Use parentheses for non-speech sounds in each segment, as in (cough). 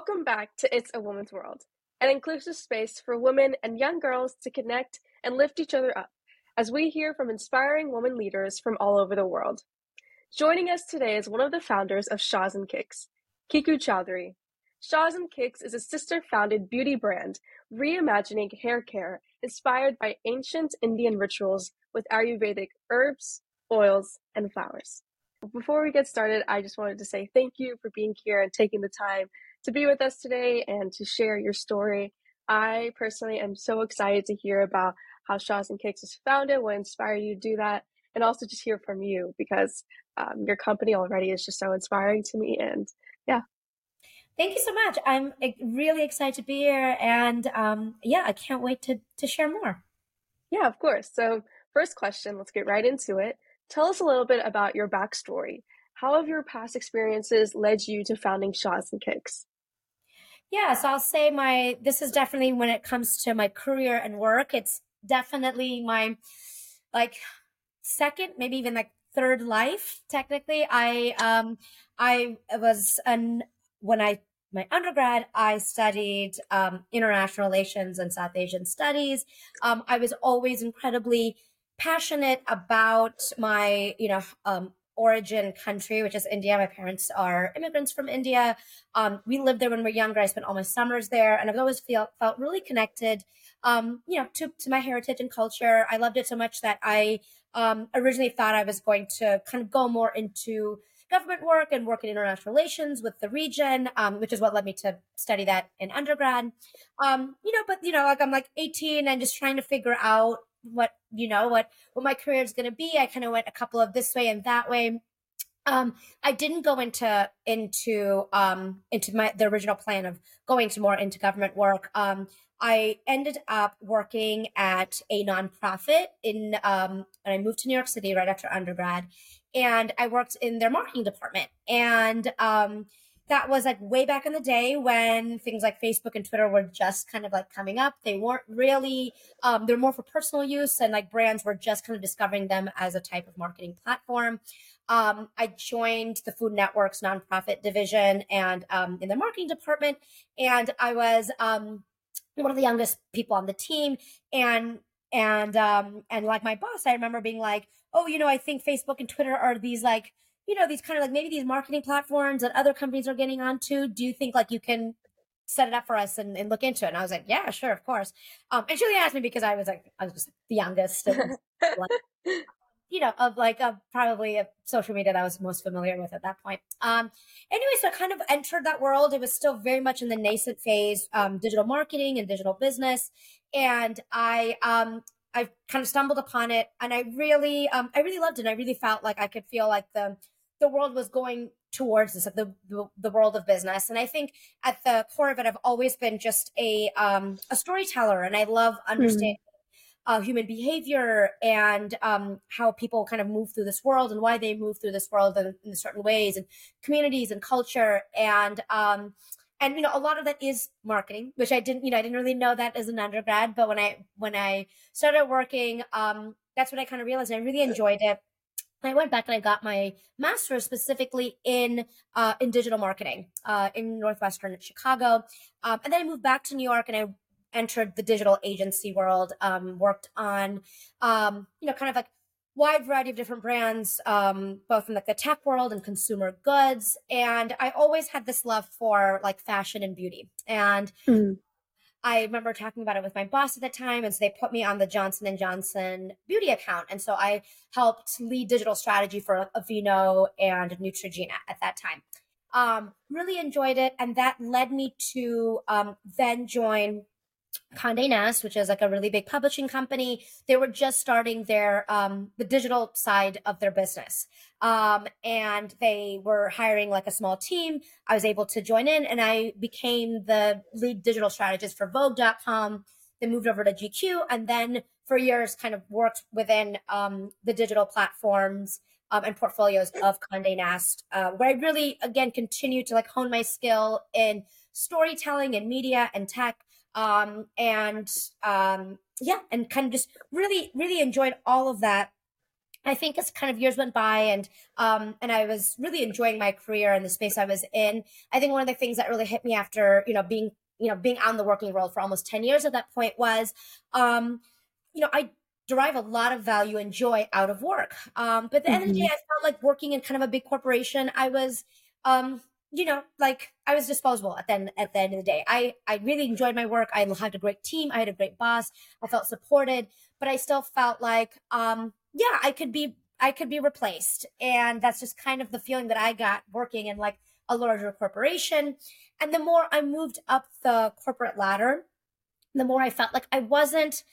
Welcome back to It's a Woman's World, an inclusive space for women and young girls to connect and lift each other up as we hear from inspiring women leaders from all over the world. Joining us today is one of the founders of Shaz and Kiks, Kiku Chaudhuri. Shaz and Kiks is a sister founded beauty brand reimagining hair care inspired by ancient Indian rituals with Ayurvedic herbs, oils, and flowers. Before we get started, I just wanted to say thank you for being here and taking the time to be with us today and to share your story. I personally am so excited to hear about how Shaz and Kiks was founded, what inspired you to do that, and also just hear from you because um, your company already is just so inspiring to me. And yeah. Thank you so much. I'm really excited to be here. And um, yeah, I can't wait to, to share more. Yeah, of course. So, first question, let's get right into it. Tell us a little bit about your backstory. How have your past experiences led you to founding Shaz and Kiks? Yeah, so I'll say my this is definitely when it comes to my career and work, it's definitely my like second, maybe even like third life technically. I um I was an when I my undergrad, I studied um, international relations and South Asian studies. Um, I was always incredibly passionate about my, you know, um, origin country, which is India. My parents are immigrants from India. Um, we lived there when we were younger. I spent all my summers there, and I've always feel, felt really connected, um, you know, to, to my heritage and culture. I loved it so much that I um, originally thought I was going to kind of go more into government work and work in international relations with the region, um, which is what led me to study that in undergrad. Um, you know, but you know, like I'm like 18 and just trying to figure out what you know what what my career is going to be. I kind of went a couple of this way and that way. Um i didn't go into into um into my the original plan of going to more into government work. Um i ended up working at a nonprofit in um and i moved to new york city right after undergrad and i worked in their marketing department. And um that was like way back in the day when things like Facebook and Twitter were just kind of like coming up. They weren't really, um, they're more for personal use and like brands were just kind of discovering them as a type of marketing platform. Um, I joined the Food Network's nonprofit division and um, in the marketing department. And I was um, one of the youngest people on the team. And and um and like my boss, I remember being like, oh, you know, I think Facebook and Twitter are these like you know, these kind of like maybe these marketing platforms that other companies are getting onto? Do you think like you can set it up for us and, and look into it? And I was like, yeah, sure, of course. Um, and Julie asked me because I was like, I was just the youngest. And, (laughs) like, you know, of like of probably a social media that I was most familiar with at that point. Um, anyway, so I kind of entered that world. It was still very much in the nascent phase, um, digital marketing and digital business. And I, um, I kind of stumbled upon it and I really, um, I really loved it. I really felt like I could feel like the, the world was going towards this, the, the, the world of business. And I think at the core of it, I've always been just a um, a storyteller, and I love understanding. Mm. Uh, human behavior and um, how people kind of move through this world and why they move through this world in, in certain ways and communities and culture and um, and you know a lot of that is marketing which i didn't you know i didn't really know that as an undergrad but when i when i started working um, that's what i kind of realized i really enjoyed it I went back and I got my master's specifically in uh, in digital marketing uh, in Northwestern Chicago, um, and then I moved back to New York and I entered the digital agency world. Um, worked on um, you know kind of like wide variety of different brands, um, both in like the tech world and consumer goods. And I always had this love for like fashion and beauty. And mm. I remember talking about it with my boss at the time, and so they put me on the Johnson and Johnson beauty account, and so I helped lead digital strategy for Aveeno and Neutrogena at that time. Um, really enjoyed it, and that led me to um, then join Condé Nast, which is like a really big publishing company, they were just starting their um, the digital side of their business, um, and they were hiring like a small team. I was able to join in, and I became the lead digital strategist for Vogue.com. Then moved over to GQ, and then for years, kind of worked within um, the digital platforms um, and portfolios of Condé Nast, uh, where I really again continue to like hone my skill in storytelling and media and tech um, and um, yeah, and kind of just really, really enjoyed all of that. I think as kind of years went by and um and I was really enjoying my career and the space I was in, I think one of the things that really hit me after, you know, being, you know, being on the working world for almost 10 years at that point was um, you know, I derive a lot of value and joy out of work. Um, but at the mm-hmm. end of the day, mm-hmm. I felt like working in kind of a big corporation, I was um, you know, like I was disposable at the end, at the end of the day. I I really enjoyed my work. I had a great team. I had a great boss. I felt supported, but I still felt like um yeah, I could be I could be replaced. And that's just kind of the feeling that I got working in like a larger corporation. And the more I moved up the corporate ladder, the more I felt like I wasn't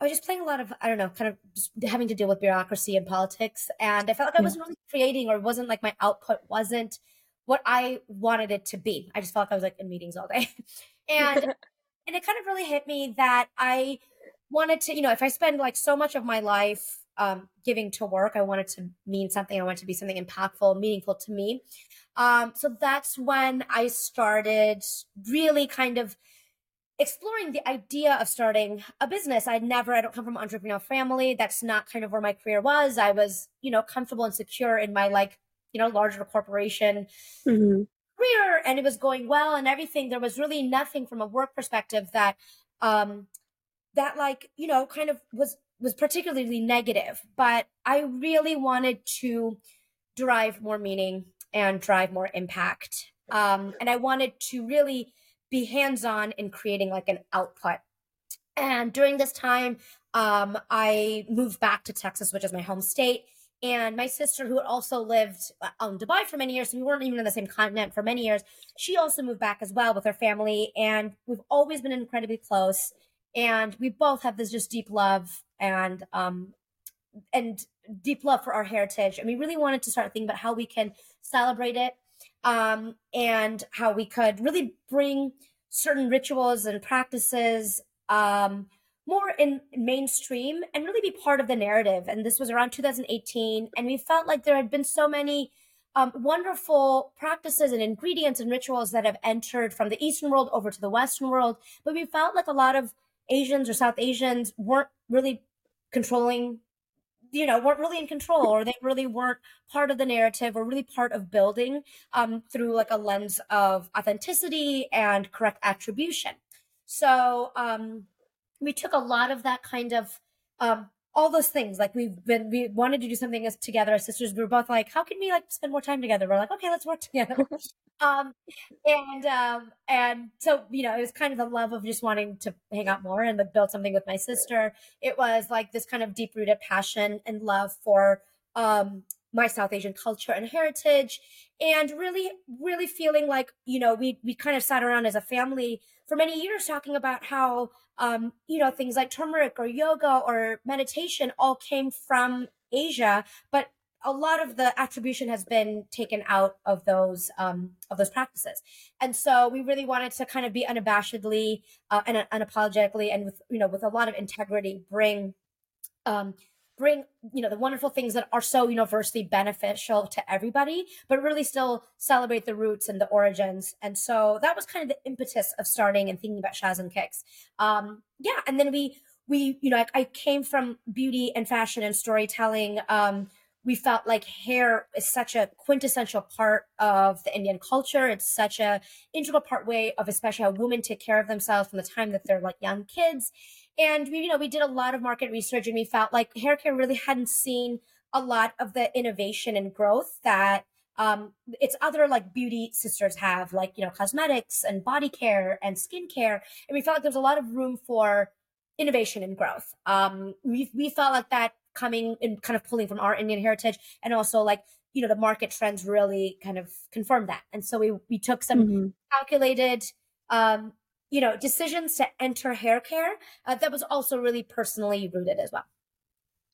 I was just playing a lot of, I don't know, kind of just having to deal with bureaucracy and politics. And I felt like I wasn't really creating or wasn't like my output wasn't what I wanted it to be. I just felt like I was like in meetings all day. (laughs) and (laughs) and it kind of really hit me that I wanted to, you know, if I spend like so much of my life um, giving to work. I wanted to mean something. I wanted to be something impactful, meaningful to me. Um, so that's when I started really kind of exploring the idea of starting a business. I never, I don't come from an entrepreneurial family. That's not kind of where my career was. I was, you know, comfortable and secure in my like, you know, larger corporation mm-hmm. career and it was going well and everything. There was really nothing from a work perspective that, um, that like, you know, kind of was was particularly negative, but I really wanted to derive more meaning and drive more impact. Um, and I wanted to really be hands on in creating like an output. And during this time, um, I moved back to Texas, which is my home state. And my sister, who had also lived on Dubai for many years, so we weren't even on the same continent for many years, she also moved back as well with her family. And we've always been incredibly close. And we both have this just deep love and um, and deep love for our heritage. And we really wanted to start thinking about how we can celebrate it um, and how we could really bring certain rituals and practices um, more in mainstream and really be part of the narrative. And this was around 2018. And we felt like there had been so many um, wonderful practices and ingredients and rituals that have entered from the Eastern world over to the Western world. But we felt like a lot of Asians or South Asians weren't really controlling you know weren't really in control or they really weren't part of the narrative or really part of building um, through like a lens of authenticity and correct attribution so um, we took a lot of that kind of um, all those things like we've been we wanted to do something as together as sisters. We were both like how can we like spend more time together? We're like okay let's work together. (laughs) Um and um and so you know it was kind of the love of just wanting to hang out more and build something with my sister. It was like this kind of deep rooted passion and love for um my south asian culture and heritage and really really feeling like you know we we kind of sat around as a family for many years talking about how um, you know things like turmeric or yoga or meditation all came from asia but a lot of the attribution has been taken out of those um, of those practices. And so we really wanted to kind of be unabashedly uh, and unapologetically and with you know with a lot of integrity bring um, bring you know the wonderful things that are so universally beneficial to everybody but really still celebrate the roots and the origins and so that was kind of the impetus of starting and thinking about Shaz and Kiks um yeah and then we we you know I, I came from beauty and fashion and storytelling um we felt like hair is such a quintessential part of the Indian culture. It's such a integral part way of especially how women take care of themselves from the time that they're like young kids. And we, you know, we did a lot of market research and we felt like hair care really hadn't seen a lot of the innovation and growth that um, its other like beauty sisters have, like, you know, cosmetics and body care and skincare. And we felt like there was a lot of room for innovation and growth. Um, we, we felt like that coming and kind of pulling from our Indian heritage and also like, you know, the market trends really kind of confirmed that. And so we, we took some mm-hmm. calculated, um, you know, decisions to enter hair care uh, that was also really personally rooted as well.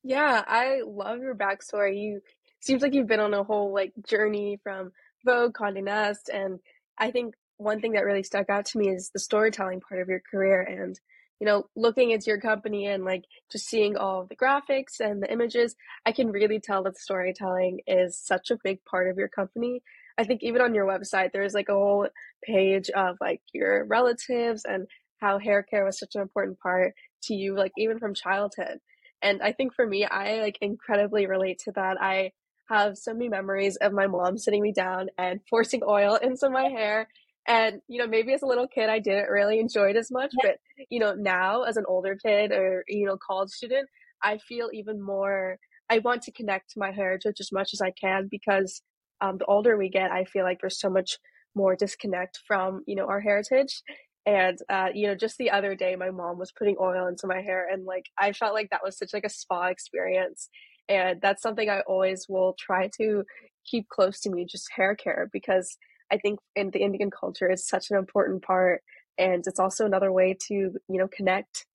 Yeah, I love your backstory. You seems like you've been on a whole like journey from Vogue, Condé Nast, and I think one thing that really stuck out to me is the storytelling part of your career and you know looking at your company and like just seeing all the graphics and the images i can really tell that storytelling is such a big part of your company I think even on your website, there's like a whole page of like your relatives and how hair care was such an important part to you, like even from childhood. And I think for me, I like incredibly relate to that. I have so many memories of my mom sitting me down and forcing oil (laughs) into my hair. And, you know, maybe as a little kid, I didn't really enjoy it as much. But, you know, now as an older kid or, you know, college student, I feel even more, I want to connect to my heritage as much as I can because um, the older we get, I feel like there's so much more disconnect from, you know, our heritage. And uh, you know, just the other day, my mom was putting oil into my hair, and like I felt like that was such like a spa experience. And that's something I always will try to keep close to me, just hair care, because I think in the Indian culture, it's such an important part, and it's also another way to you know connect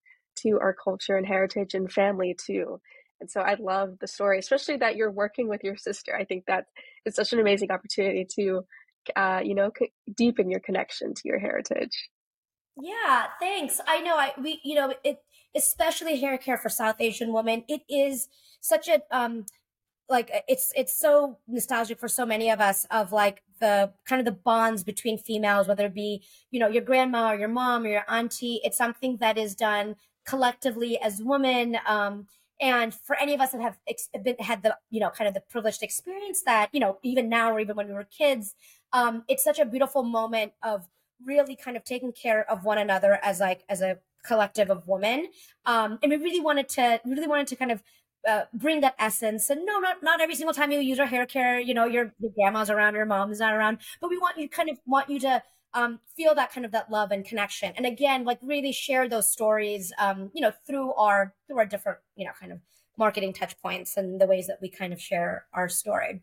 to our culture and heritage and family too. And so I love the story, especially that you're working with your sister. I think that is it's such an amazing opportunity to, uh, you know, c- deepen your connection to your heritage. Yeah, thanks. I know I we you know it especially hair care for South Asian women. It is such a um like it's it's so nostalgic for so many of us of like the kind of the bonds between females whether it be you know your grandma or your mom or your auntie it's something that is done collectively as women um and for any of us that have ex- been, had the you know kind of the privileged experience that you know even now or even when we were kids um it's such a beautiful moment of really kind of taking care of one another as like as a collective of women. Um and we really wanted to really wanted to kind of uh, bring that essence. And no not not every single time you use our hair care you know your, your grandma's around your mom's not around but we want you kind of want you to um, feel that kind of that love and connection. And again like really share those stories um, you know through our through our different you know kind of marketing touch points and the ways that we kind of share our story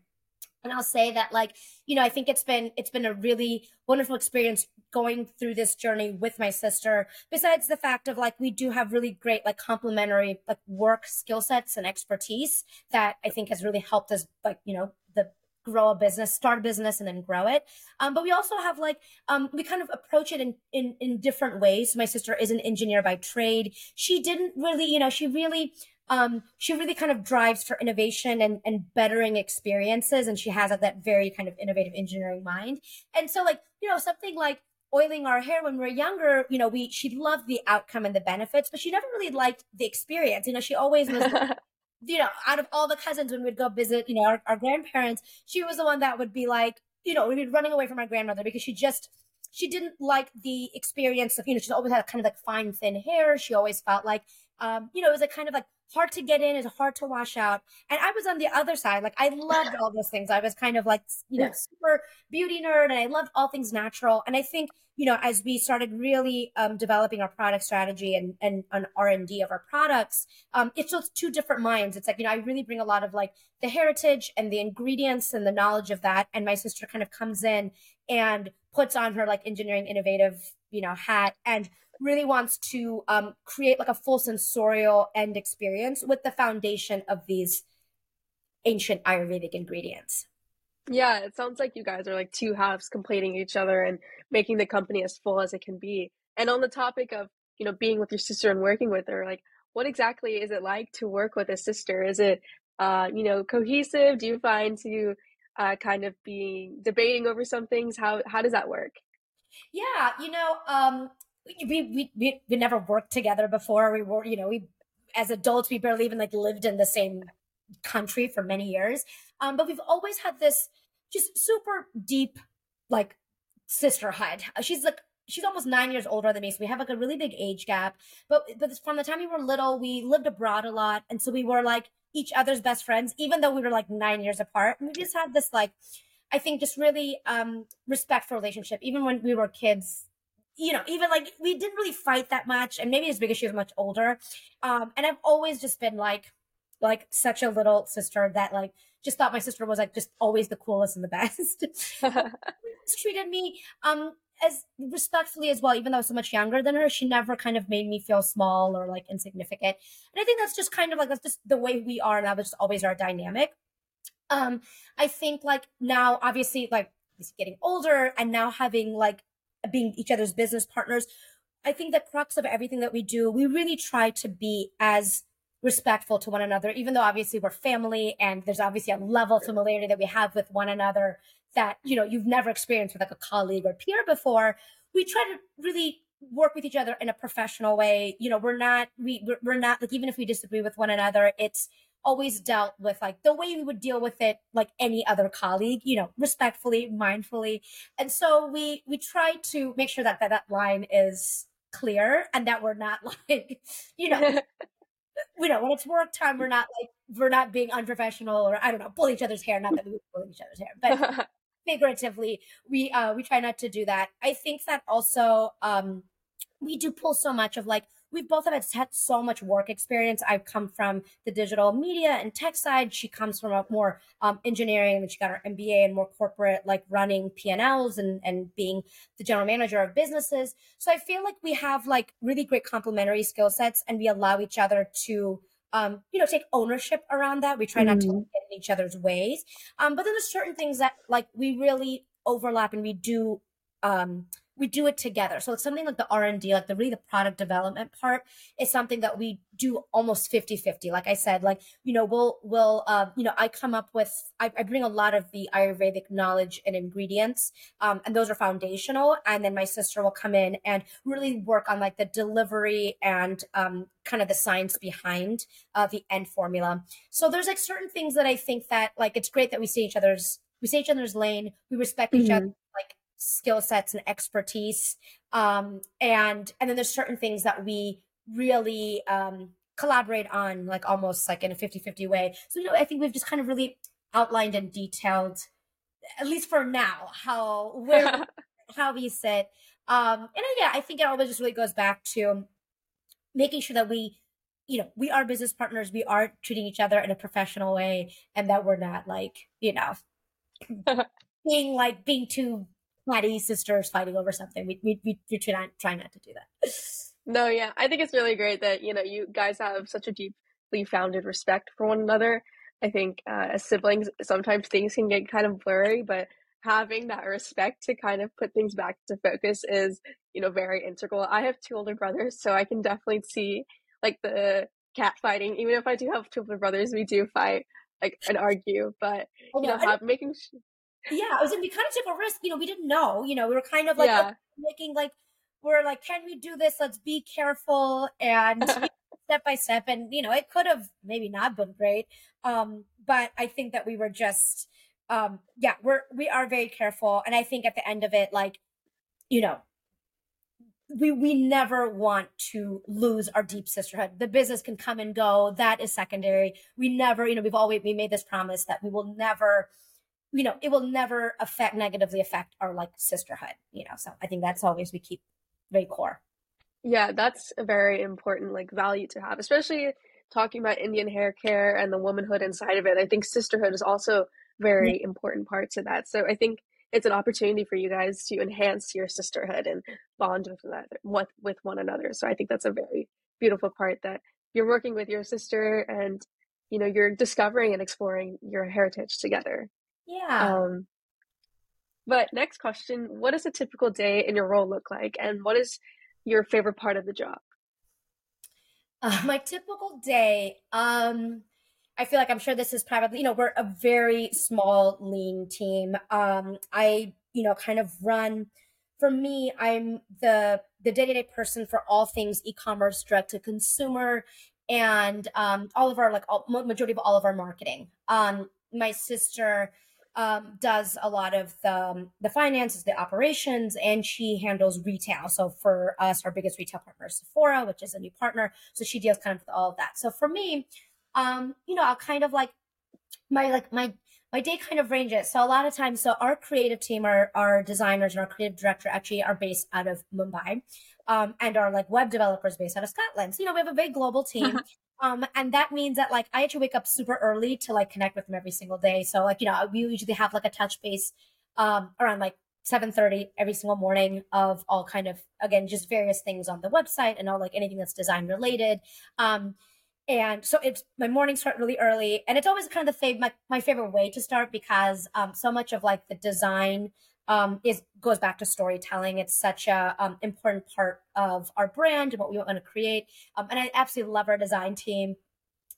and I'll say that like, you know, I think it's been it's been a really wonderful experience going through this journey with my sister. Besides the fact of like we do have really great like complementary like work skill sets and expertise that I think has really helped us like, you know, the grow a business, start a business and then grow it. Um, but we also have like um, we kind of approach it in, in in different ways. My sister is an engineer by trade. She didn't really, you know, she really um, she really kind of drives for innovation and, and bettering experiences. And she has that very kind of innovative engineering mind. And so like, you know, something like oiling our hair when we were younger, you know, we, she loved the outcome and the benefits, but she never really liked the experience. You know, she always was, (laughs) you know, out of all the cousins when we'd go visit, you know, our, our grandparents, she was the one that would be like, you know, we'd be running away from our grandmother because she just, she didn't like the experience of, you know, she's always had kind of like fine, thin hair. She always felt like, um, you know, it was a kind of like hard to get in, is hard to wash out. And I was on the other side. Like I loved all those things. I was kind of like, you know, super beauty nerd and I loved all things natural. And I think, you know, as we started really um, developing our product strategy and, and an R&D of our products, um, it's just two different minds. It's like, you know, I really bring a lot of like the heritage and the ingredients and the knowledge of that. And my sister kind of comes in and puts on her like engineering innovative, you know, hat and really wants to um, create like a full sensorial end experience with the foundation of these ancient Ayurvedic ingredients. Yeah, it sounds like you guys are like two halves completing each other and making the company as full as it can be. And on the topic of, you know, being with your sister and working with her, like what exactly is it like to work with a sister? Is it uh, you know, cohesive? Do you find to uh, kind of being debating over some things? How how does that work? Yeah, you know, um, we, we, we, we never worked together before. We were, you know, we, as adults, we barely even like lived in the same country for many years. Um, but we've always had this just super deep, like sisterhood. She's like, she's almost nine years older than me. So we have like a really big age gap. But, but from the time we were little, we lived abroad a lot. And so we were like each other's best friends, even though we were like nine years apart. And we just had this like, I think just really um respectful relationship. Even when we were kids, you know, even like we didn't really fight that much, and maybe it's because she was much older. Um, and I've always just been like, like such a little sister that like just thought my sister was like just always the coolest and the (laughs) best. (laughs) treated me um as respectfully as well, even though I was so much younger than her. She never kind of made me feel small or like insignificant. And I think that's just kind of like that's just the way we are, and that was just always our dynamic. Um, I think like now, obviously, like getting older and now having like being each other's business partners. I think the crux of everything that we do, we really try to be as respectful to one another, even though obviously we're family and there's obviously a level of familiarity that we have with one another that, you know, you've never experienced with like a colleague or peer before. We try to really work with each other in a professional way. You know, we're not we we're not like even if we disagree with one another, it's always dealt with like the way we would deal with it like any other colleague you know respectfully mindfully. And so we we try to make sure that that, that line is clear and that we're not (laughs) like you know (laughs) you know when it's work time we're not like we're not being unprofessional or i don't know pull each other's hair not that we would pull each other's hair but (laughs) figuratively we uh we try not to do that. I think that also um we do pull so much of like we've both have had so much work experience. I've come from the digital media and tech side. She comes from a more um, engineering, and she got her MBA and more corporate, like running P&Ls and and being the general manager of businesses. So I feel like we have like really great complementary skill sets, and we allow each other to. Um, you know, take ownership around that. We try not mm-hmm. to get in each other's ways. Um, but then there's certain things that like we really overlap and we do um we do it together. So it's something like the R&D, like the really the product development part is something that we do almost 50 50. Like I said, like, you know, we'll, we'll, uh, you know, I come up with, I, I, bring a lot of the Ayurvedic knowledge and ingredients, um, and those are foundational. And then my sister will come in and really work on like the delivery and, um, kind of the science behind, uh, the end formula. So there's like certain things that I think that like, it's great that we see each other's, we see each other's lane, we respect mm-hmm. each other like skill sets and expertise um, and and then there's certain things that we really um, collaborate on like almost like in a 50-50 way. So you know i think we've just kind of really outlined and detailed at least for now how where (laughs) how we sit. Um and yeah i think it always just really goes back to making sure that we you know we are business partners we are treating each other in a professional way and that we're not like you know (laughs) being like being too Patty sisters fighting over something. We we we, we try, not, try not to do that. No, yeah, I think it's really great that you know you guys have such a deeply founded respect for one another. I think uh, as siblings, sometimes things can get kind of blurry, but having that respect to kind of put things back to focus is you know very integral. I have two older brothers, so I can definitely see like the cat fighting. Even if I do have two older brothers, we do fight like and argue, but you know, have, making yeah, I was we kind of took a risk. You know, we didn't know. You know, we were kind of like yeah. making like we're like, can we do this? Let's be careful and (laughs) step by step. And you know, it could have maybe not been great, um, but I think that we were just, um, yeah, we're we are very careful. And I think at the end of it, like, you know, we we never want to lose our deep sisterhood. The business can come and go. That is secondary. We never, you know, we've always we made this promise that we will never you know, it will never affect negatively affect our like sisterhood, you know. So I think that's always we keep very core. Yeah, that's a very important like value to have, especially talking about Indian hair care and the womanhood inside of it. I think sisterhood is also very mm-hmm. important part to that. So I think it's an opportunity for you guys to enhance your sisterhood and bond with that with, with one another. So I think that's a very beautiful part that you're working with your sister and you know you're discovering and exploring your heritage together. Yeah. Um, but next question What does a typical day in your role look like? And what is your favorite part of the job? Uh, my typical day, um, I feel like I'm sure this is probably, you know, we're a very small, lean team. Um, I, you know, kind of run for me, I'm the the day-to-day person for all things e-commerce, direct to consumer, and um, all of our like all, majority of all of our marketing. Um, my sister um, does a lot of the, um, the finances, the operations, and she handles retail. So for us, our biggest retail partner is Sephora, which is a new partner. So she deals kind of with all of that. So for me, um, you know, I'll kind of like my like my my day kind of ranges. So a lot of times, so our creative team, our our designers and our creative director actually are based out of Mumbai. Um, and our like web developers based out of Scotland. So, you know, we have a big global (laughs) team. Um, and that means that like I actually wake up super early to like connect with them every single day. So like, you know, we usually have like a touch base um around like 7:30 every single morning of all kind of again just various things on the website and all like anything that's design related. Um and so it's my mornings start really early and it's always kind of the fav- my, my favorite way to start because um so much of like the design um, is goes back to storytelling. It's such a um, important part of our brand and what we want to create. Um, and I absolutely love our design team.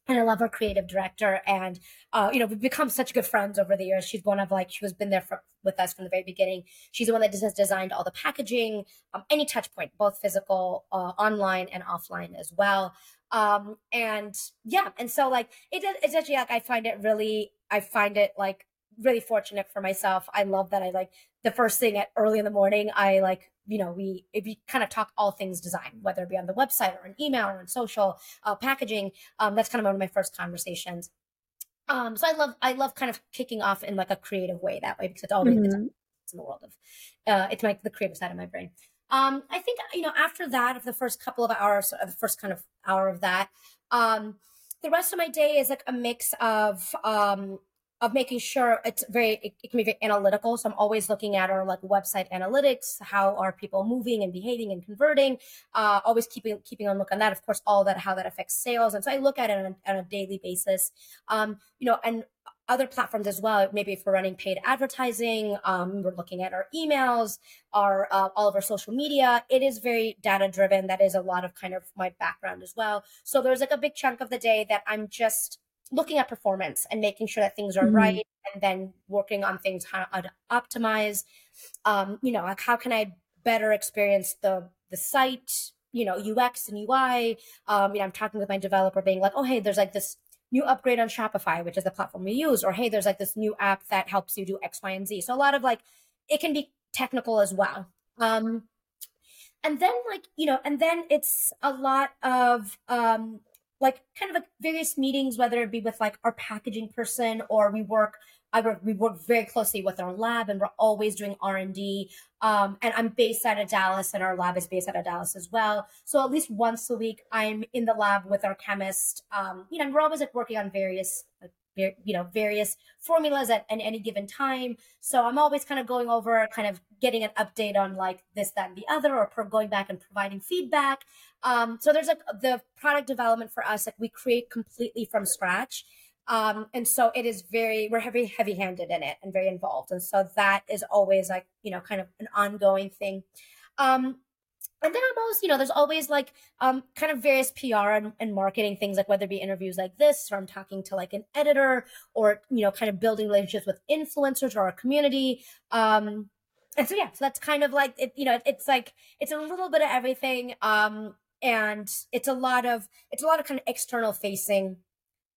and I love our creative director. And, uh, you know, we've become such good friends over the years. She's one of like, she was been there for, with us from the very beginning. She's the one that has designed all the packaging, um, any touch point, both physical, uh, online and offline as well. Um, and yeah, and so like, it, it's actually like, I find it really, I find it like really fortunate for myself. I love that I like the first thing at early in the morning, I like you know, we if we kind of talk all things design, whether it be on the website or an email or in social uh, packaging. Um, that's kind of one of my first conversations. Um, so I love I love kind of kicking off in like a creative way that way because it's always mm-hmm. it's in the world of uh, it's like the creative side of my brain. Um, I think you know after that, of the first couple of hours, of the first kind of hour of that, um, the rest of my day is like a mix of um, of making sure it's very it, it, can be very analytical so i'm always looking at our like website analytics how are people moving and behaving and converting uh, always keeping keeping on look on that of course all that how that affects sales and so i look at it on a, on a daily basis um, you know and other platforms as well. Maybe if we're running paid advertising, um, we're looking at our emails, our uh, all of our social media. It is very data driven. That is a lot of kind of my background as well. So there's like a big chunk of the day that I'm just looking at performance and making sure that things are mm-hmm. right and then working on things how to optimize um, you know like how can i better experience the the site you know ux and ui um, you know i'm talking with my developer being like oh hey there's like this new upgrade on shopify which is the platform we use or hey there's like this new app that helps you do x y and z. So a lot of like it can be technical as well. Um and then like you know and then it's a lot of um like kind of like various meetings, whether it be with like our packaging person or we work I work, we work very closely with our lab and we're always doing R&D. Um, and I'm based out of Dallas and our lab is based out of Dallas as well. So at least once a week, I'm in the lab with our chemist. Um, you know, we're always like working on various like, you know various formulas at, at, any given time. So i'm always kind of going over kind of getting an update on like this that and the other or going back and providing feedback. Um, so there's like the product development for us like we create completely from scratch. Um, and so it is very we're heavy heavy handed in it and very involved. And so that is always like you know kind of an ongoing thing. Um, and then I'm always, you know, there's always like um, kind of various PR and, and, marketing things, like whether it be interviews like this, or I'm talking to like an editor, or you know, kind of building relationships with influencers or our community. Um, and so yeah, so that's kind of like it. You know, it's like it's a little bit of everything, um, and it's a lot of it's a lot of kind of external facing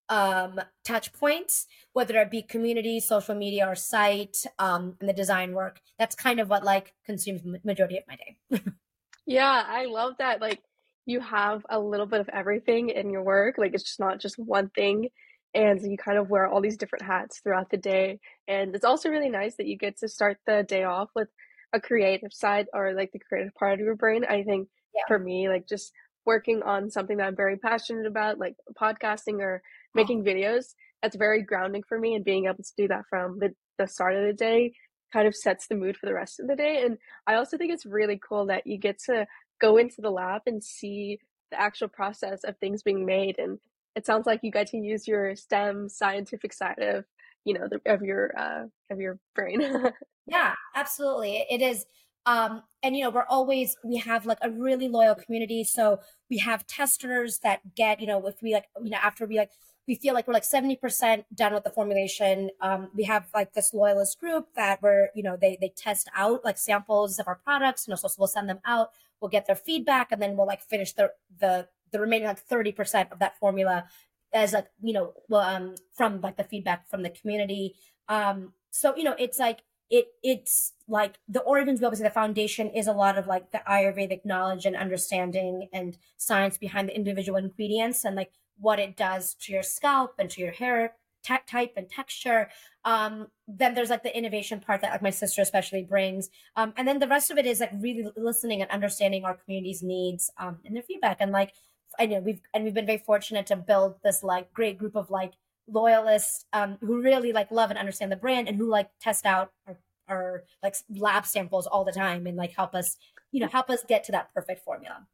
um, touch points, whether it be community, social media, or site, um, and the design work. That's kind of what like consumes majority of my day. (laughs) Yeah, I love that. Like you have a little bit of everything in your work. Like it's just not just one thing. And you kind of wear all these different hats throughout the day. And it's also really nice that you get to start the day off with a creative side or like the creative part of your brain. I think yeah. for me, like just working on something that I'm very passionate about, like podcasting or oh. making oh. videos, that's very grounding for me. And being able to do that from the, the start of the day kind of sets the mood for the rest of the day. And I also think it's really cool that you get to go into the lab and see the actual process of things being made. And it sounds like you get to use your STEM scientific side of, you know, the, of your uh, of your brain. (laughs) yeah, absolutely. It is. Um, and you know, we're always we have like a really loyal community. So we have testers that get, you know, if we like, you know, after we like we feel like we're like 70% done with the formulation. Um, we have like this loyalist group that we're, you know, they, they test out like samples of our products, you know, so we'll send them out, we'll get their feedback and then we'll like finish the, the, the remaining like 30% of that formula as like, you know, um, from like the feedback from the community. Um, so, you know, it's like, it, it's like the origins, obviously the foundation is a lot of like the Ayurvedic knowledge and understanding and science behind the individual ingredients and like what it does to your scalp and to your hair t- type and texture. Um, then there's like the innovation part that like my sister especially brings. Um, and then the rest of it is like really listening and understanding our community's needs um, and their feedback. And like, I know we've, and we've been very fortunate to build this like great group of like loyalists um, who really like love and understand the brand and who like test out our, our like lab samples all the time and like help us, you know, help us get to that perfect formula.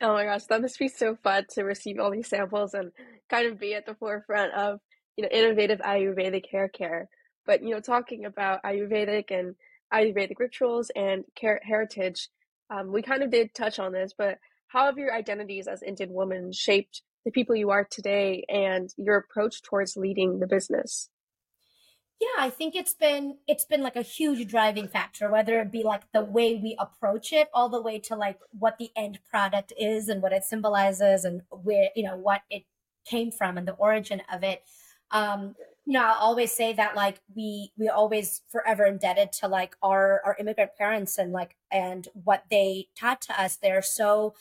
Oh my gosh, that must be so fun to receive all these samples and kind of be at the forefront of, you know, innovative Ayurvedic hair care. But, you know, talking about Ayurvedic and Ayurvedic rituals and care- heritage, um, we kind of did touch on this, but how have your identities as Indian women shaped the people you are today and your approach towards leading the business? Yeah, I think it's been it's been like a huge driving factor, whether it be like the way we approach it, all the way to like what the end product is and what it symbolizes and where you know what it came from and the origin of it. Um, you know, I always say that like we we always forever indebted to like our our immigrant parents and like and what they taught to us. They're so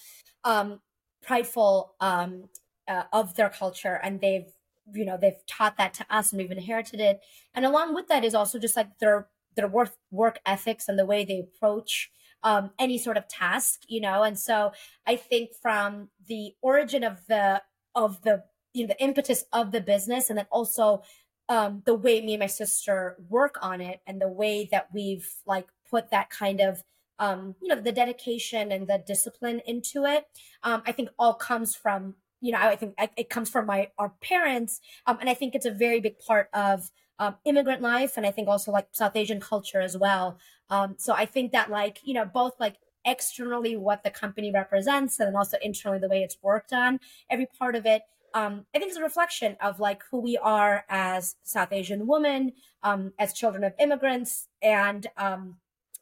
um prideful um uh, of their culture and they've you know they've taught that to us and we've inherited it. And along with that is also just like their their work work ethics and the way they approach um, any sort of task you know? And so i think from the origin of the of the you know the impetus of the business and then also um, the way me and my sister work on it and the way that we've like put that kind of um, you know the dedication and the discipline into it um, i think all comes from you know, I think it comes from my our parents, um, and I think it's a very big part of um, immigrant life, and I think also like South Asian culture as well. Um, so I think that like you know both like externally what the company represents, and then also internally the way it's worked on, every part of it. Um, I think it's a reflection of like who we are as South Asian women, um, as children of immigrants, and um,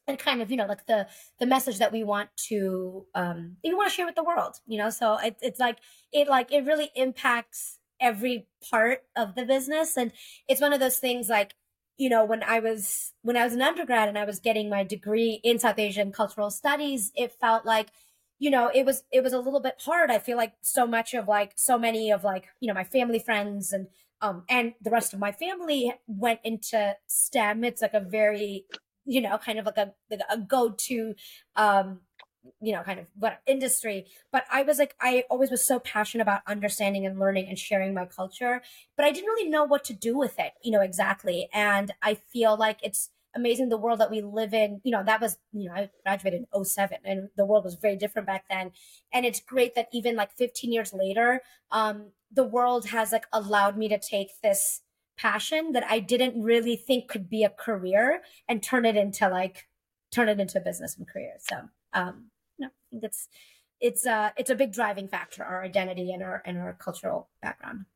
and kind of you know like the the message that we want to um we want to share with the world you know? So it, it's like it like it really impacts every part of the business. And it's one of those things like you know when i was when i was an undergrad and i was getting my degree in south asian cultural studies it felt like you know it was it was a little bit hard. I feel like so much of like so many of like you know my family friends and um and the rest of my family went into stem. It's like a very you know, kind of like a, a go-to, um, you know, kind of what industry. But I was like, I always was so passionate about understanding and learning and sharing my culture, but I didn't really know what to do with it, you know, exactly. And I feel like it's amazing the world that we live in. You know, that was, you know, I graduated in 07 and the world was very different back then. And it's great that even like 15 years later, um, the world has like allowed me to take this passion that I didn't really think could be a career and turn it into like turn it into a business and career. So um know, I think it's it's uh it's a big driving factor, our identity and our and our cultural background.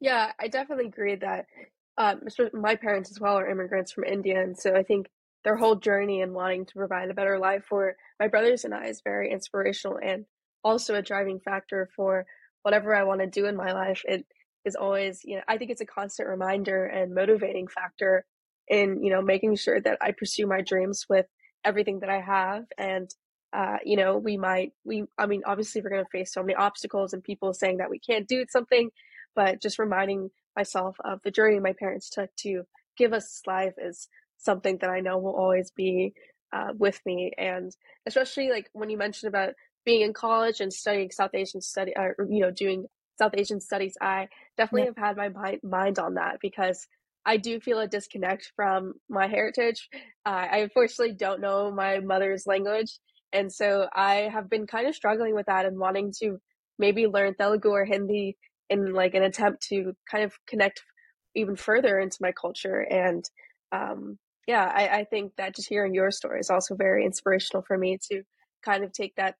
Yeah, I definitely agree that um my parents as well are immigrants from India and so I think their whole journey and wanting to provide a better life for my brothers and I is very inspirational and also a driving factor for whatever I want to do in my life. It is always, you know, I think it's a constant reminder and motivating factor in, you know, making sure that I pursue my dreams with everything that I have. And, uh, you know, we might, we, I mean, obviously we're going to face so many obstacles and people saying that we can't do something, but just reminding myself of the journey my parents took to give us life is something that I know will always be uh, with me. And especially like when you mentioned about being in college and studying South Asian study, or, you know, doing South Asian studies, I definitely have had my mind on that because I do feel a disconnect from my heritage. Uh, I unfortunately don't know my mother's language. And so I have been kind of struggling with that and wanting to maybe learn Telugu or Hindi in like an attempt to kind of connect even further into my culture. And um, yeah, I, I think that just hearing your story is also very inspirational for me to kind of take that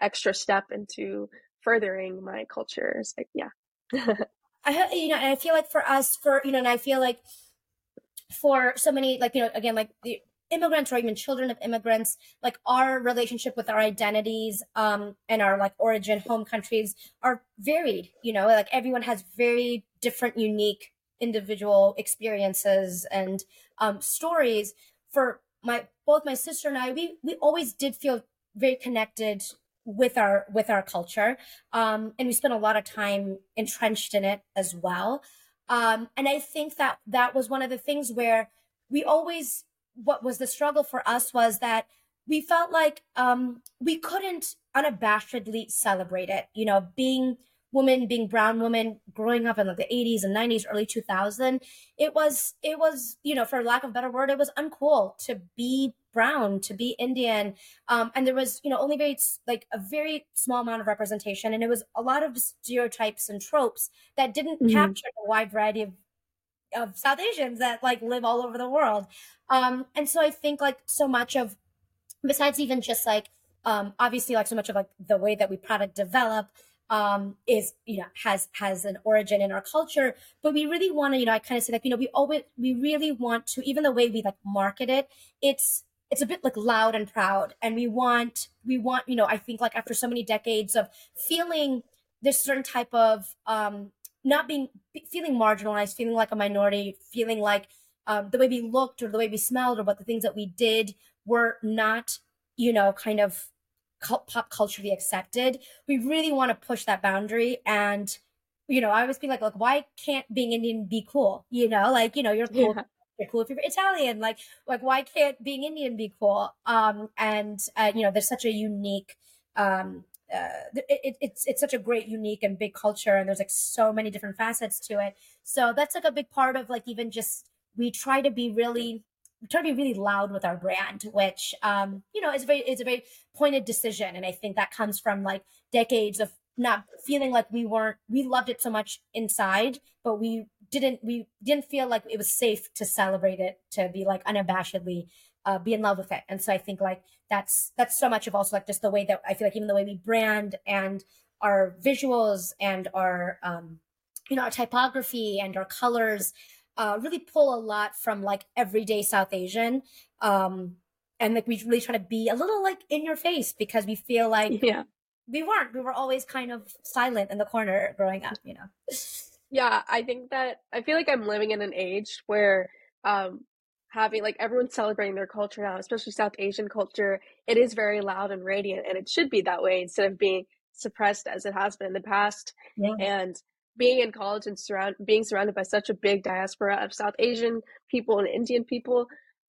extra step into furthering my culture. So, yeah. (laughs) I you know, and I feel like for us, for you know, and I feel like for so many, like you know, again, like the immigrants or even children of immigrants, like our relationship with our identities um, and our like origin home countries are varied. You know, like everyone has very different, unique individual experiences and um, stories. For my both my sister and I, we we always did feel very connected with our with our culture um and we spent a lot of time entrenched in it as well. Um and i think that that was one of the things where we always what was the struggle for us was that we felt like um we couldn't unabashedly celebrate it. You know being woman being brown woman growing up in like the 80s and 90s early 2000 it was it was you know for lack of a better word it was uncool to be brown to be indian um, and there was you know only very like a very small amount of representation and it was a lot of stereotypes and tropes that didn't mm-hmm. capture the wide variety of of south asians that like live all over the world um, and so i think like so much of besides even just like um, obviously like so much of like the way that we product develop um, is you know has has an origin in our culture but we really want to you know i kind of say like you know we always we really want to even the way we like market it it's it's a bit like loud and proud and we want we want you know i think like after so many decades of feeling this certain type of um not being feeling marginalized feeling like a minority feeling like um, the way we looked or the way we smelled or what the things that we did were not you know kind of pop culturally accepted we really want to push that boundary. And you know i always be like like why can't being indian be cool? You know like you know you're cool. Yeah cool if you're Italian. Like, like why can't being Indian be cool? Um, and uh, you know, there's such a unique, um, uh, it, it's it's such a great, unique, and big culture, and there's like so many different facets to it. So that's like a big part of like even just we try to be really we try to be really loud with our brand, which um, you know is very is a very pointed decision, and I think that comes from like decades of not feeling like we weren't we loved it so much inside, but we didn't we didn't feel like it was safe to celebrate it to be like unabashedly uh, be in love with it. And so i think like that's that's so much of also like just the way that i feel like even the way we brand and our visuals and our um you know our typography and our colors uh really pull a lot from like everyday south asian um and like we really try to be a little like in your face because we feel like yeah. we weren't. We were always kind of silent in the corner growing up you know yeah, I think that I feel like I'm living in an age where um having like everyone's celebrating their culture now, especially South Asian culture. It is very loud and radiant and it should be that way instead of being suppressed as it has been in the past. Yeah. And being in college and surround being surrounded by such a big diaspora of South Asian people and Indian people,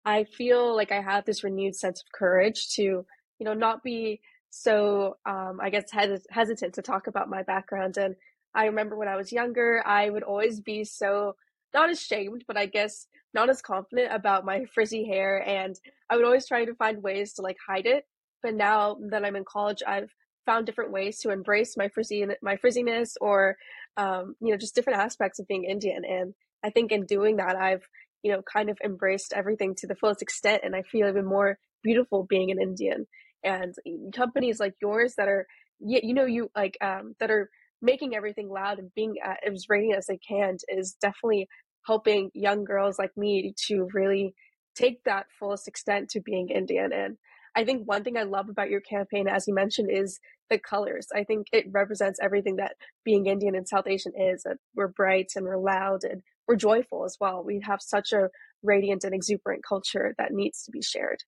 I feel like I have this renewed sense of courage to, you know, not be so um, I guess hes- hesitant to talk about my background and I remember when I was younger, I would always be so not ashamed, but I guess not as confident about my frizzy hair and I would always try to find ways to like hide it. But now that I'm in college, I've found different ways to embrace my frizzy my frizziness or um, you know, just different aspects of being Indian. And I think in doing that I've, you know, kind of embraced everything to the fullest extent and I feel even more beautiful being an Indian. And companies like yours that are you know you like um that are making everything loud and being as radiant as they can is definitely helping young girls like me to really take that fullest extent to being Indian. And I think one thing I love about your campaign, as you mentioned, is the colors. I think it represents everything that being Indian and South Asian is. That we're bright and we're loud and we're joyful as well. We have such a radiant and exuberant culture that needs to be shared.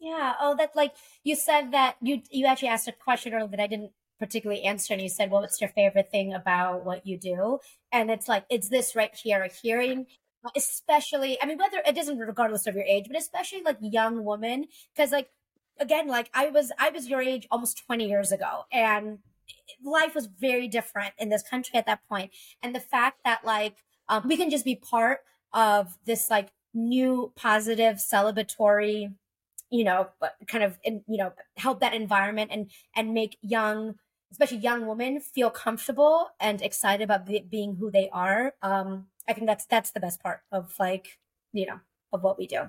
Yeah. Oh, that like you said that you you actually asked a question earlier that I didn't particularly answered and you said, well, what's your favorite thing about what you do? And it's like, it's this right here, a hearing, especially, I mean, whether it doesn't regardless of your age, but especially like young women. Cause like, again, like I was, I was your age almost 20 years ago and life was very different in this country at that point. And the fact that like, um, we can just be part of this like new positive celebratory you know kind of you know help that environment and and make young especially young women feel comfortable and excited about being who they are um i think that's that's the best part of like you know of what we do.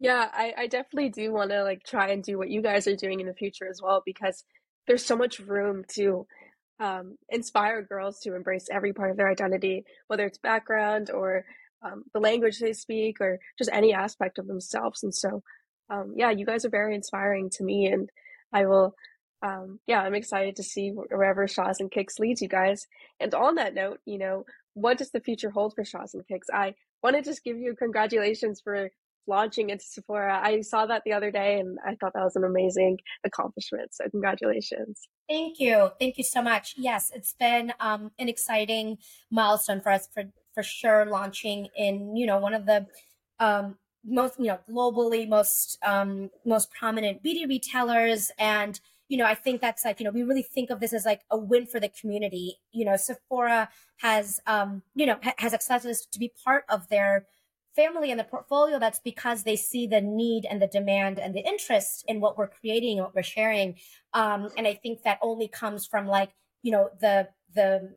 Yeah i i definitely do want to like try and do what you guys are doing in the future as well because there's so much room to um, inspire girls to embrace every part of their identity whether it's background or um, the language they speak or just any aspect of themselves. And so um, yeah you guys are very inspiring to me and i will um, yeah, I'm excited to see wherever Shaz and Kiks leads you guys. And on that note, you know, what does the future hold for Shaz and Kiks? I want to just give you congratulations for launching into Sephora. I saw that the other day and I thought that was an amazing accomplishment. So congratulations. Thank you. Thank you so much. Yes, it's been um, an exciting milestone for us for for sure launching in, you know, one of the um, most, you know, globally most um, most prominent beauty retailers and you know, I think that's like, you know, we really think of this as like a win for the community. You know, Sephora has, um, you know, ha- has accepted us to be part of their family and the portfolio. That's because they see the need and the demand and the interest in what we're creating and what we're sharing. Um, and I think that only comes from like, you know, the, the,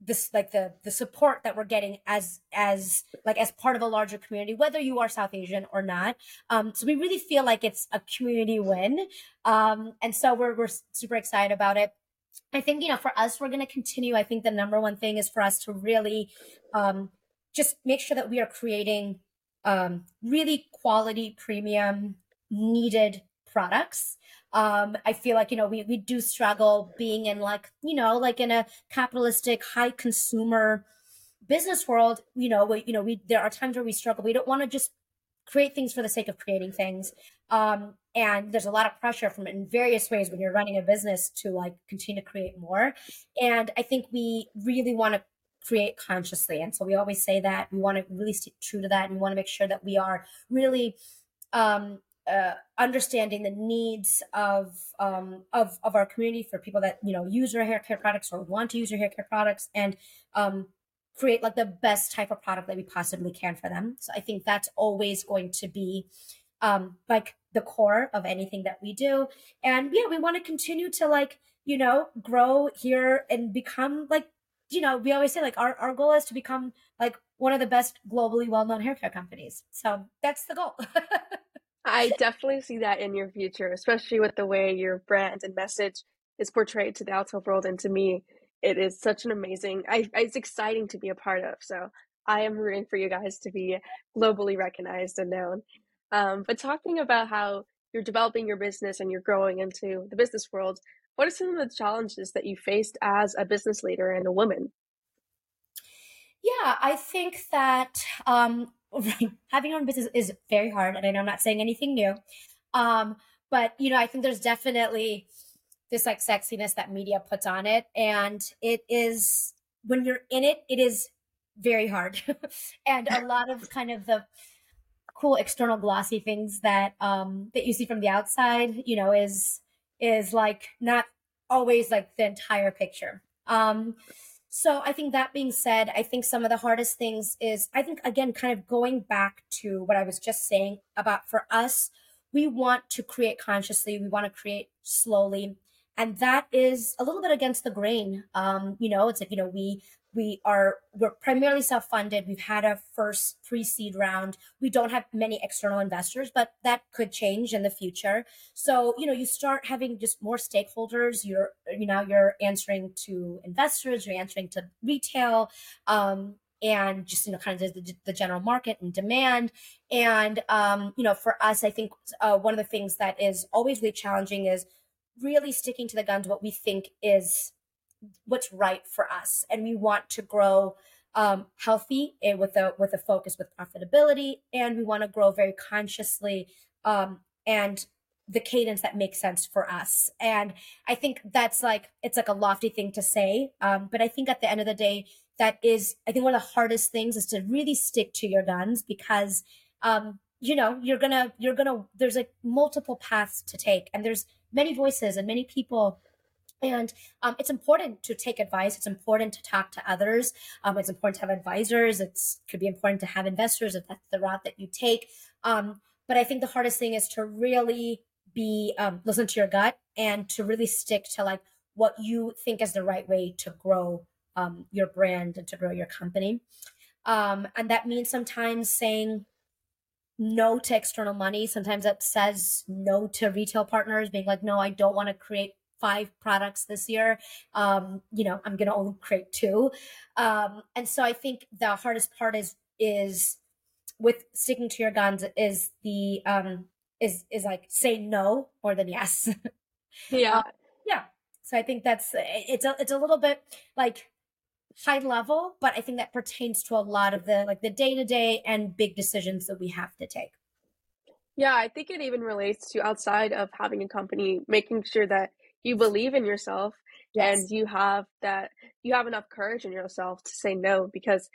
this like the the support that we're getting as as like as part of a larger community whether you are south asian or not um so we really feel like it's a community win um and so we're we're super excited about it I think, you know, for us, we're going to continue. I think the number one thing is for us to really um, just make sure that we are creating um, really quality, premium, needed products. Um, I feel like, you know, we, we do struggle being in like, you know, like in a capitalistic, high consumer business world, you know, we, you know, we, there are times where we struggle. We don't want to just create things for the sake of creating things. Um, and there's a lot of pressure from in various ways when you're running a business to like continue to create more. And I think we really want to create consciously. And so we always say that we want to really stick true to that. And want to make sure that we are really, um, uh, understanding the needs of um, of of our community for people that you know use our hair care products or want to use our hair care products and um, create like the best type of product that we possibly can for them. So I think that's always going to be um, like the core of anything that we do. And yeah, we want to continue to like you know grow here and become like you know we always say like our our goal is to become like one of the best globally well known hair care companies. So that's the goal. (laughs) I definitely see that in your future, especially with the way your brand and message is portrayed to the outside world and to me. It is such an amazing, I, it's exciting to be a part of. So I am rooting for you guys to be globally recognized and known. Um, but talking about how you're developing your business and you're growing into the business world, what are some of the challenges that you faced as a business leader and a woman? Yeah, I think that um, (laughs) having your own business is very hard, and I know I'm not saying anything new. Um, but you know, I think there's definitely this like sexiness that media puts on it, and it is when you're in it, it is very hard, (laughs) and a lot of kind of the cool external glossy things that um that you see from the outside, you know, is is like not always like the entire picture. Um, so I think that being said, I think some of the hardest things is, I think, again, kind of going back to what I was just saying about for us, we want to create consciously, we want to create slowly. And that is a little bit against the grain. Um, you know, it's like, you know, we we are we're primarily self-funded. We've had a first pre-seed round. We don't have many external investors but that could change in the future. So you know you start having just more stakeholders. You're you know you're answering to investors you're answering to retail um, and just you know kind of the, the general market and demand. And um, you know for us i think uh, one of the things that is always really challenging is really sticking to the guns what we think is what's right for us. And we want to grow um, healthy and with a with a focus with profitability. And we want to grow very consciously um, and the cadence that makes sense for us. And i think that's like it's like a lofty thing to say um, but i think at the end of the day that is i think one of the hardest things is to really stick to your guns because um, you know you're gonna you're gonna there's like multiple paths to take. And there's many voices and many people and um, it's important to take advice. It's important to talk to others. Um, it's important to have advisors. It could be important to have investors if that's the route that you take. Um, but I think the hardest thing is to really be um, listen to your gut and to really stick to like what you think is the right way to grow um, your brand and to grow your company. Um, and that means sometimes saying no to external money. Sometimes that says no to retail partners, being like, no, I don't want to create five products this year. Um, you know, I'm going to only create two. Um, and so I think the hardest part is, is with sticking to your guns is the, um, is, is like say no more than yes. (laughs) Yeah. Uh, yeah. So I think that's, it's a, it's a little bit like high level, but I think that pertains to a lot of the, like the day to day and big decisions that we have to take. Yeah, I think it even relates to outside of having a company, making sure that you believe in yourself yes. and you have that you have enough courage in yourself to say no because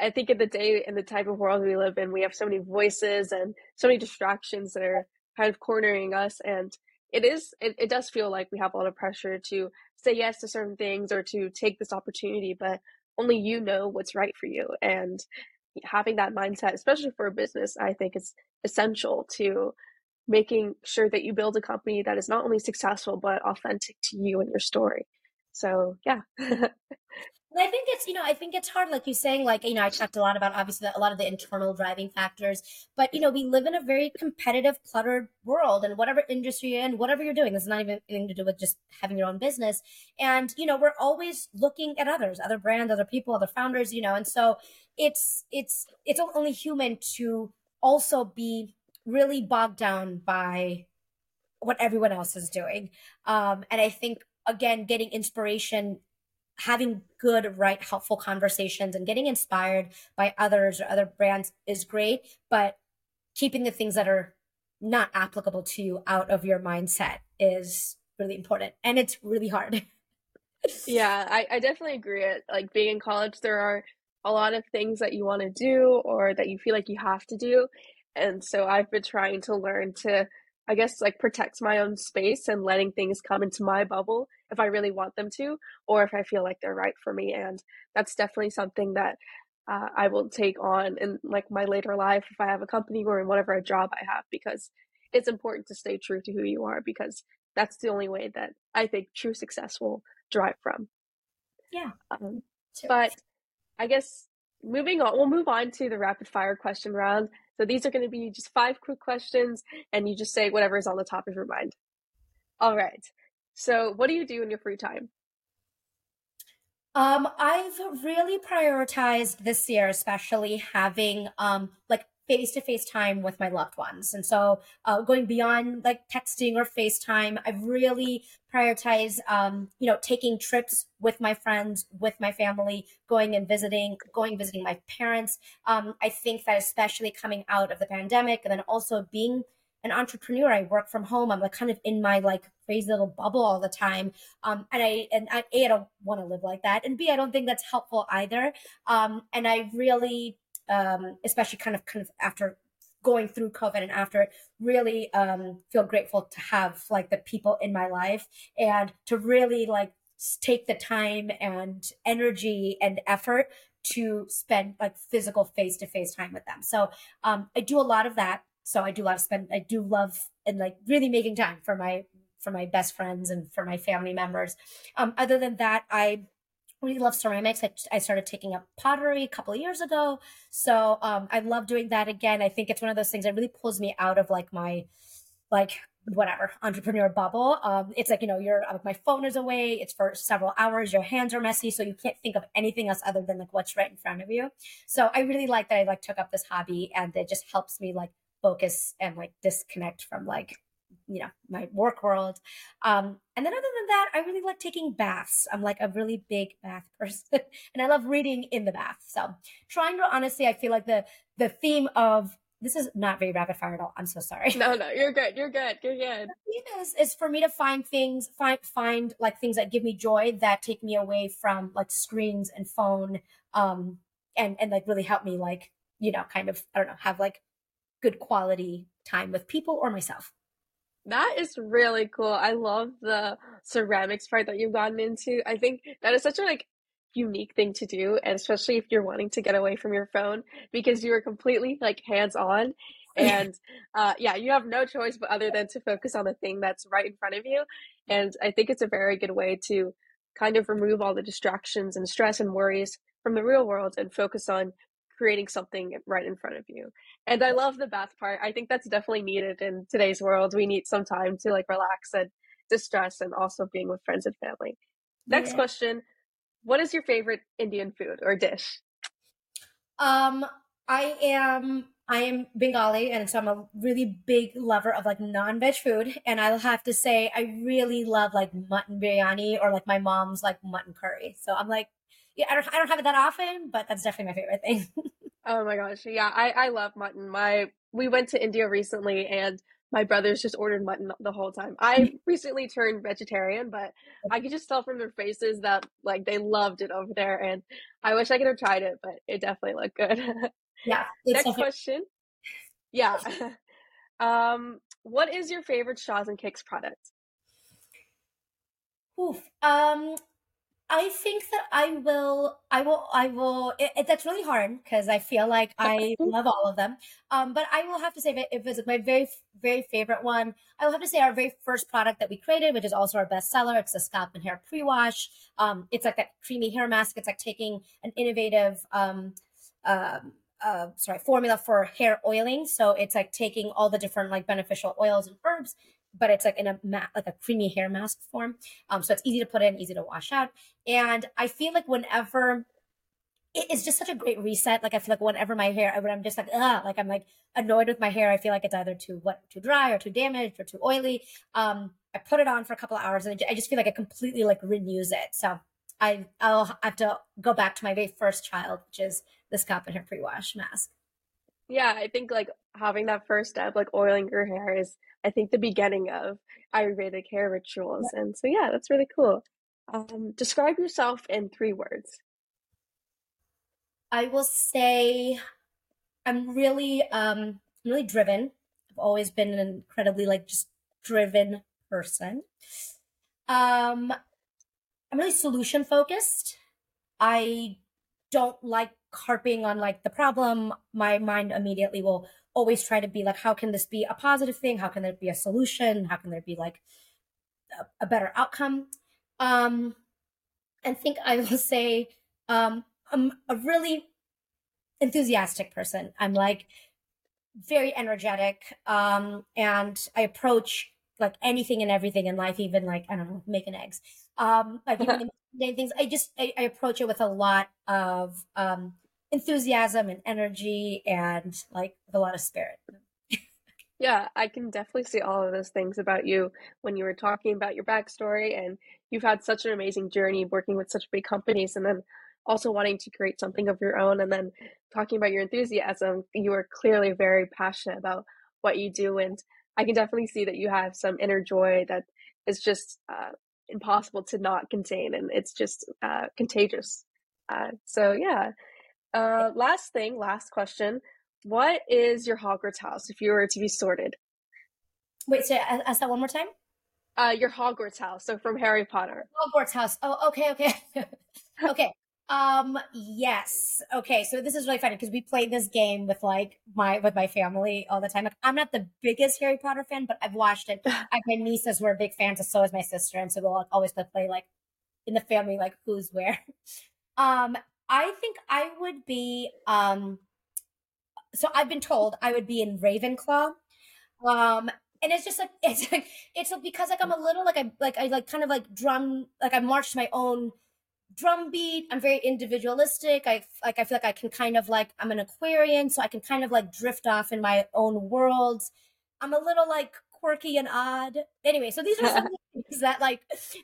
I think in the day in the type of world we live in, we have so many voices and so many distractions that are kind of cornering us. And it is, it, it does feel like we have a lot of pressure to say yes to certain things or to take this opportunity, but only you know what's right for you. And having that mindset, especially for a business, I think is essential to making sure that you build a company that is not only successful but authentic to you and your story. So yeah. (laughs) I think it's, you know, I think it's hard, like you're saying, like, you know, I talked a lot about obviously a lot of the internal driving factors, but, you know, we live in a very competitive, cluttered world and whatever industry you're in, whatever you're doing, this is not even anything to do with just having your own business. And, you know, we're always looking at others, other brands, other people, other founders, you know, and so it's, it's, it's only human to also be really bogged down by what everyone else is doing. Um, and I think, again, getting inspiration having good, right, helpful conversations and getting inspired by others or other brands is great, but keeping the things that are not applicable to you out of your mindset is really important. And it's really hard. (laughs) yeah, I, I definitely agree. It like being in college, there are a lot of things that you want to do or that you feel like you have to do. And so I've been trying to learn to I guess like protect my own space and letting things come into my bubble if I really want them to, or if I feel like they're right for me. And that's definitely something that uh, I will take on in like my later life if I have a company or in whatever job I have, because it's important to stay true to who you are because that's the only way that I think true success will drive from. Yeah. Um, but I guess moving on, we'll move on to the rapid fire question round. So these are going to be just five quick questions, and you just say whatever is on the top of your mind. All right. So, what do you do in your free time? Um, I've really prioritized this year, especially having um like face to face time with my loved ones. And so uh, going beyond like texting or FaceTime, I've really prioritized, um, you know, taking trips with my friends, with my family, going and visiting, going visiting my parents. Um, I think that especially coming out of the pandemic and then also being an entrepreneur, I work from home. I'm like kind of in my like crazy little bubble all the time. Um, and I, and I, A, I don't want to live like that. And B, I don't think that's helpful either. Um, and I really um, especially kind of kind of after going through COVID and after it, really um, feel grateful to have like the people in my life and to really like take the time and energy and effort to spend like physical face to face time with them. So um, I do a lot of that. So I do love spend. I do love and like really making time for my for my best friends and for my family members. Um, other than that, I really love ceramics. I, I started taking up pottery a couple of years ago. So um, I love doing that again. I think it's one of those things that really pulls me out of like my, like, whatever entrepreneur bubble um it's like you know you're uh, my phone is away it's for several hours your hands are messy so you can't think of anything else other than like what's right in front of you so i really like that i like took up this hobby and it just helps me like focus and like disconnect from like you know my work world. Um and then other than that i really like taking baths. I'm like a really big bath (laughs) person and i love reading in the bath. So trying to honestly i feel like the the theme of this is not very rapid fire at all. I'm so sorry. No no you're good you're good you're good. The theme is, is for me to find things find find like things that give me joy that take me away from like screens and phone um and and like really help me like you know kind of i don't know have like good quality time with people or myself that is really cool. I love the ceramics part that you've gotten into. I think that is such a like unique thing to do, and especially if you're wanting to get away from your phone because you are completely like hands on. (laughs) And uh, yeah, you have no choice but other than to focus on the thing that's right in front of you. And I think it's a very good way to kind of remove all the distractions and stress and worries from the real world and focus on creating something right in front of you. And I love the bath part. I think that's definitely needed in today's world. We need some time to like relax and distress and also being with friends and family. Next yeah. question. What is your favorite Indian food or dish? Um, I am I am Bengali and so I'm a really big lover of like non-veg food. And I'll have to say I really love like mutton biryani or like my mom's like mutton curry. So I'm like yeah, I don't I don't have it that often, but that's definitely my favorite thing. (laughs) oh my gosh, yeah, I I love mutton. My we went to India recently, and my brothers just ordered mutton the whole time. I (laughs) recently turned vegetarian, but I could just tell from their faces that like they loved it over there, and I wish I could have tried it, but it definitely looked good. Yeah. (laughs) Next question. Yeah. um, what is your favorite Shaz and Kiks product? Oof. Um, I think that I will, I will, I will. It, it, that's really hard because I feel like I love all of them. Um, but I will have to say that if it's my very, very favorite one, I will have to say our very first product that we created, which is also our bestseller. It's a scalp and hair pre-wash. Um, it's like that creamy hair mask. It's like taking an innovative, um, um, uh, sorry, formula for hair oiling. So it's like taking all the different like beneficial oils and herbs but it's like in a mat, like a creamy hair mask form. Um, so it's easy to put in, easy to wash out. And I feel like whenever it's just such a great reset. Like I feel like whenever my hair, when I'm just like, ah, like I'm like annoyed with my hair. I feel like it's either too what, too dry or too damaged or too oily. Um, I put it on for a couple of hours and I just feel like it completely like renews it. So I I'll have to go back to my very first child, which is the scalp and hair pre wash mask. Yeah, I think like having that first step, like oiling your hair, is I think the beginning of Ayurvedic hair rituals. Yeah. And so, yeah, that's really cool. Um, describe yourself in three words. I will say I'm really, um, really driven. I've always been an incredibly like just driven person. Um, I'm really solution focused. I don't like harping on like the problem, my mind immediately will always try to be like, how can this be a positive thing? How can there be a solution? How can there be like a, a better outcome? Um, and think I will (laughs) say, um, I'm a really enthusiastic person. I'm like very energetic. Um, and I approach like anything and everything in life, even like, I don't know, making eggs. Um, like (laughs) even things, I just, I, I approach it with a lot of, um, enthusiasm and energy and like with a lot of spirit. yeah, I can definitely see all of those things about you when you were talking about your backstory and you've had such an amazing journey working with such big companies and then also wanting to create something of your own and then talking about your enthusiasm. You are clearly very passionate about what you do and I can definitely see that you have some inner joy that is just uh, impossible to not contain and it's just uh, contagious. Uh, so yeah, uh, last thing, last question. What is your Hogwarts house if you were to be sorted? Wait, so ask that one more time. Uh, your Hogwarts house. So from Harry Potter. Hogwarts house. Oh, okay, okay, (laughs) okay. Um, yes. Okay, so this is really funny because we played this game with like my with my family all the time. Like, I'm not the biggest Harry Potter fan, but I've watched it. (laughs) I my nieces were big fans, and so is my sister, and so we'll always play like in the family, like who's where. (laughs) Um, I think I would be um so I've been told I would be in Ravenclaw. Um and it's just like (laughs) it's like it's because like I'm a little like I like I like kind of like drum like I marched my own drum beat. I'm very individualistic. I like I feel like I can kind of like I'm an Aquarian, so I can kind of like drift off in my own worlds. I'm a little like quirky and odd. Anyway, so these are some (laughs) things that like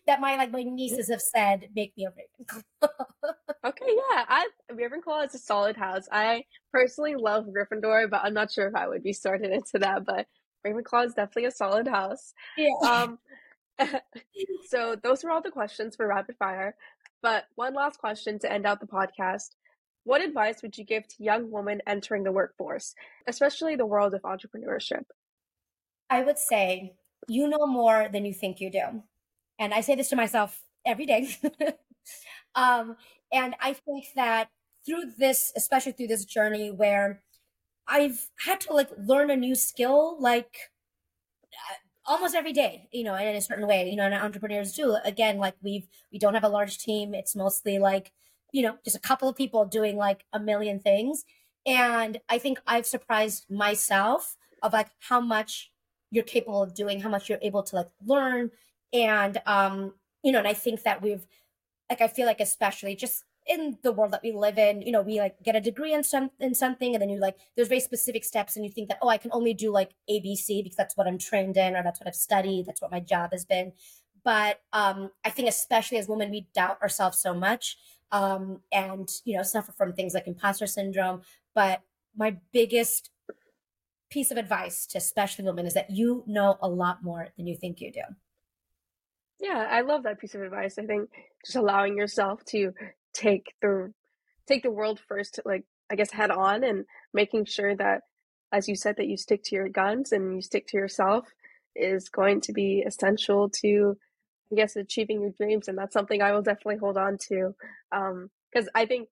that my like my nieces have said make me a Ravenclaw. (laughs) okay, yeah, I Ravenclaw is a solid house. I personally love Gryffindor, but I'm not sure if I would be sorted into that. But Ravenclaw is definitely a solid house. Yeah. Um. (laughs) so those were all the questions for rapid fire. But one last question to end out the podcast. What advice would you give to young women entering the workforce, especially the world of entrepreneurship? I would say you know more than you think you do. And I say this to myself every day. (laughs) um, and I think that through this, especially through this journey where I've had to like learn a new skill, like almost every day, you know, in a certain way, you know, and entrepreneurs do. Again, like we've, we don't have a large team. It's mostly like, you know, just a couple of people doing like a million things. And I think I've surprised myself of like how much you're capable of doing, how much you're able to like learn. And, um, you know, and I think that we've, like, I feel like, especially just in the world that we live in, you know, we like get a degree in some in something, and then you like there's very specific steps, and you think that oh, I can only do like ABC because that's what I'm trained in, or that's what I've studied, that's what my job has been. But um, I think especially as women, we doubt ourselves so much, um, and you know, suffer from things like imposter syndrome. But my biggest piece of advice to especially women is that you know a lot more than you think you do. Yeah, I love that piece of advice. I think just allowing yourself to take the take the world first, like I guess head on, and making sure that, as you said, that you stick to your guns and you stick to yourself is going to be essential to I guess achieving your dreams, and that's something I will definitely hold on to. Because um, I think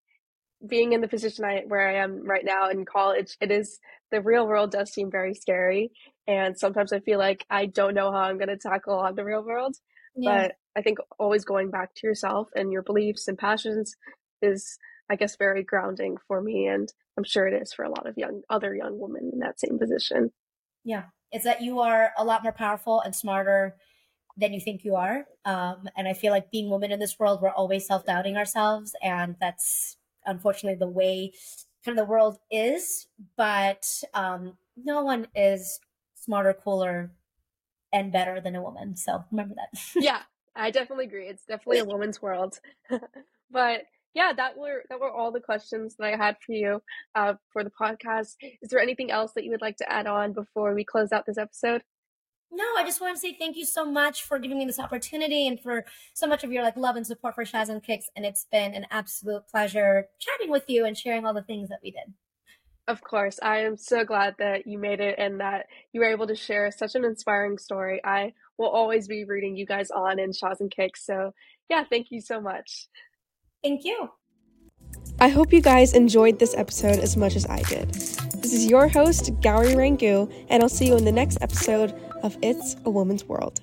being in the position I where I am right now in college, it is the real world does seem very scary, and sometimes I feel like I don't know how I'm going to tackle on the real world. Yeah. But I think always going back to yourself and your beliefs and passions is, I guess, very grounding for me, and I'm sure it is for a lot of young other young women in that same position. Yeah, it's that you are a lot more powerful and smarter than you think you are. Um, and I feel like being women in this world, we're always self doubting ourselves. And that's unfortunately the way kind of the world is. But um, no one is smarter, cooler, and better than a woman. So remember that. (laughs) yeah, I definitely agree. It's definitely a woman's world. (laughs) but yeah, that were that were all the questions that I had for you uh, for the podcast. Is there anything else that you would like to add on before we close out this episode? No, I just want to say thank you so much for giving me this opportunity and for so much of your like love and support for Shaz and Kiks. And it's been an absolute pleasure chatting with you and sharing all the things that we did. Of course. I am so glad that you made it and that you were able to share such an inspiring story. I will always be rooting you guys on in Shaz and Kiks. So yeah, thank you so much. Thank you. I hope you guys enjoyed this episode as much as I did. This is your host, Gowrie Rangu, and I'll see you in the next episode of It's a Woman's World.